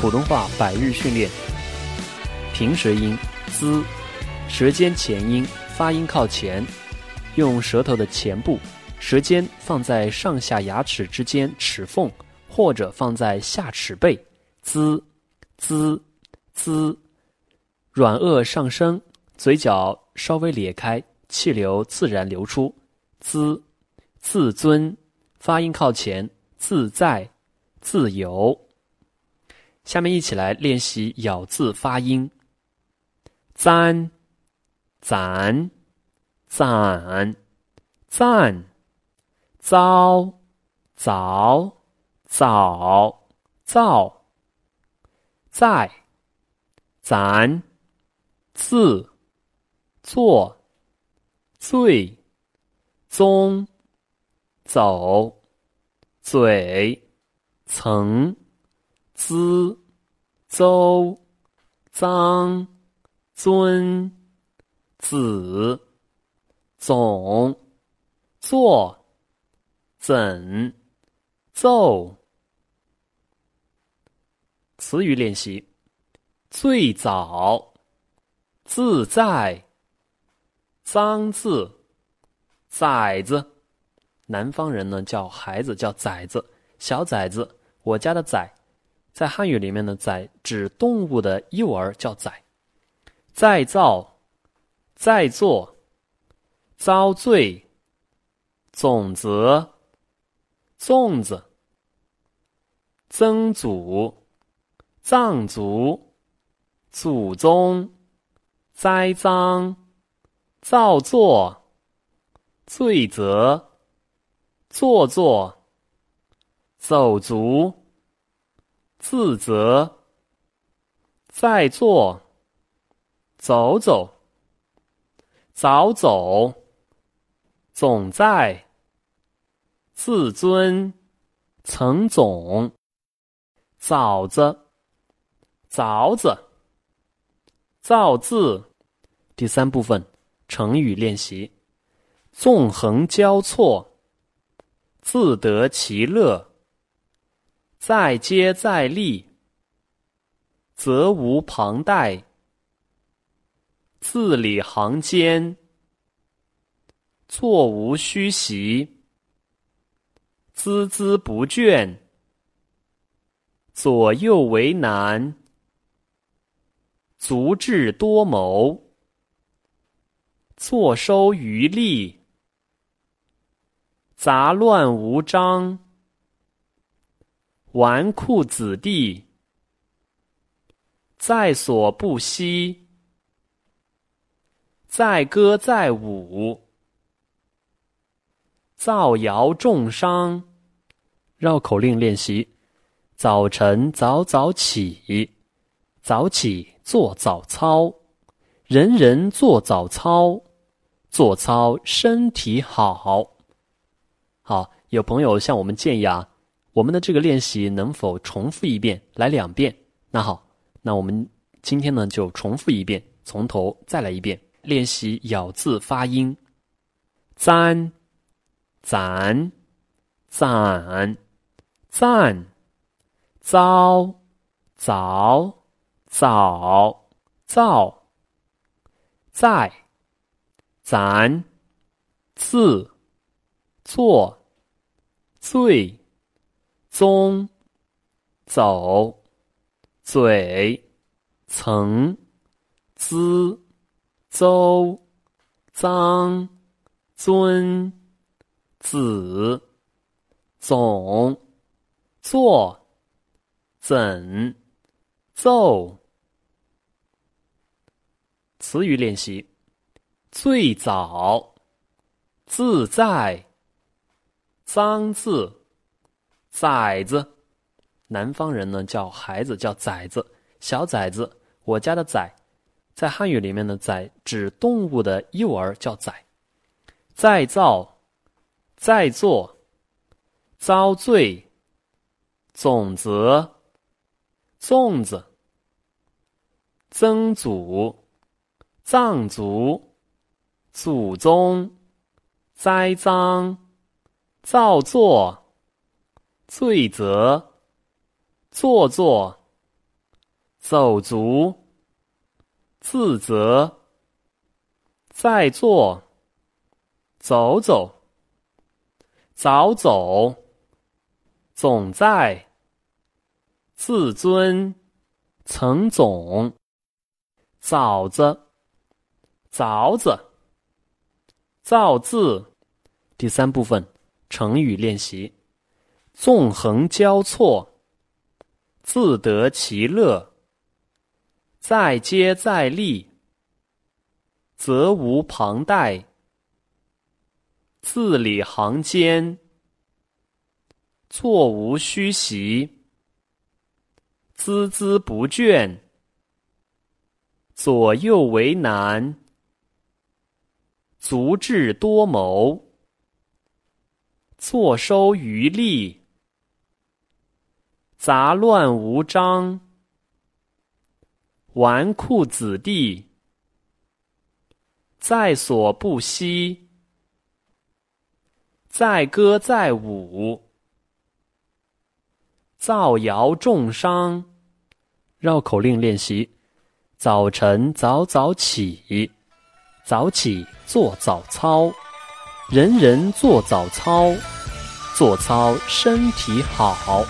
普通话百日训练。平舌音 z，舌尖前音，发音靠前，用舌头的前部，舌尖放在上下牙齿之间齿缝，或者放在下齿背，z z z，软腭上升，嘴角稍微咧开，气流自然流出，z 自尊，发音靠前，自在，自由。下面一起来练习咬字发音。簪、攒、攒、赞、糟、早、早、造、在、咱、字、做、醉、宗、走、嘴、曾、滋、邹、张。尊、子、总、坐、怎、奏。词语练习：最早、自在、脏字、崽子。南方人呢叫孩子叫崽子，小崽子。我家的崽，在汉语里面呢，崽指动物的幼儿，叫崽。再造，再做，遭罪，总则，粽子，曾祖，藏族，祖宗，栽赃，造作，罪责，做作，走卒，自责，在做。走走，早走，总在，自尊，曾总，枣子，枣子，造字。第三部分成语练习：纵横交错，自得其乐，再接再厉，责无旁贷。字里行间，座无虚席；孜孜不倦，左右为难；足智多谋，坐收渔利；杂乱无章，纨绔子弟；在所不惜。载歌载舞，造谣重伤。绕口令练习：早晨早早起，早起做早操，人人做早操，做操身体好。好，有朋友向我们建议啊，我们的这个练习能否重复一遍，来两遍？那好，那我们今天呢就重复一遍，从头再来一遍。练习咬字发音：簪、攒、攒、赞、糟、早、早、造、在、攒、字、做、醉、宗、走、嘴、曾、滋。邹、臧、尊、子、总、坐、怎、奏。词语练习：最早、自在、脏字、崽子。南方人呢叫孩子叫崽子，小崽子。我家的崽。在汉语里面呢，崽指动物的幼儿叫崽。再造、再做、遭罪、总则、粽子、曾祖、藏族、祖宗、栽赃、造作、罪责、做作、走足，自责，在做，走走，早走，总在，自尊，曾总，枣子，枣子，造字。第三部分成语练习：纵横交错，自得其乐；再接再厉，责无旁贷；字里行间，座无虚席；孜孜不倦，左右为难；足智多谋。坐收渔利，杂乱无章；纨绔子弟，在所不惜；载歌载舞，造谣重伤。绕口令练习：早晨早早起，早起做早操。人人做早操，做操身体好。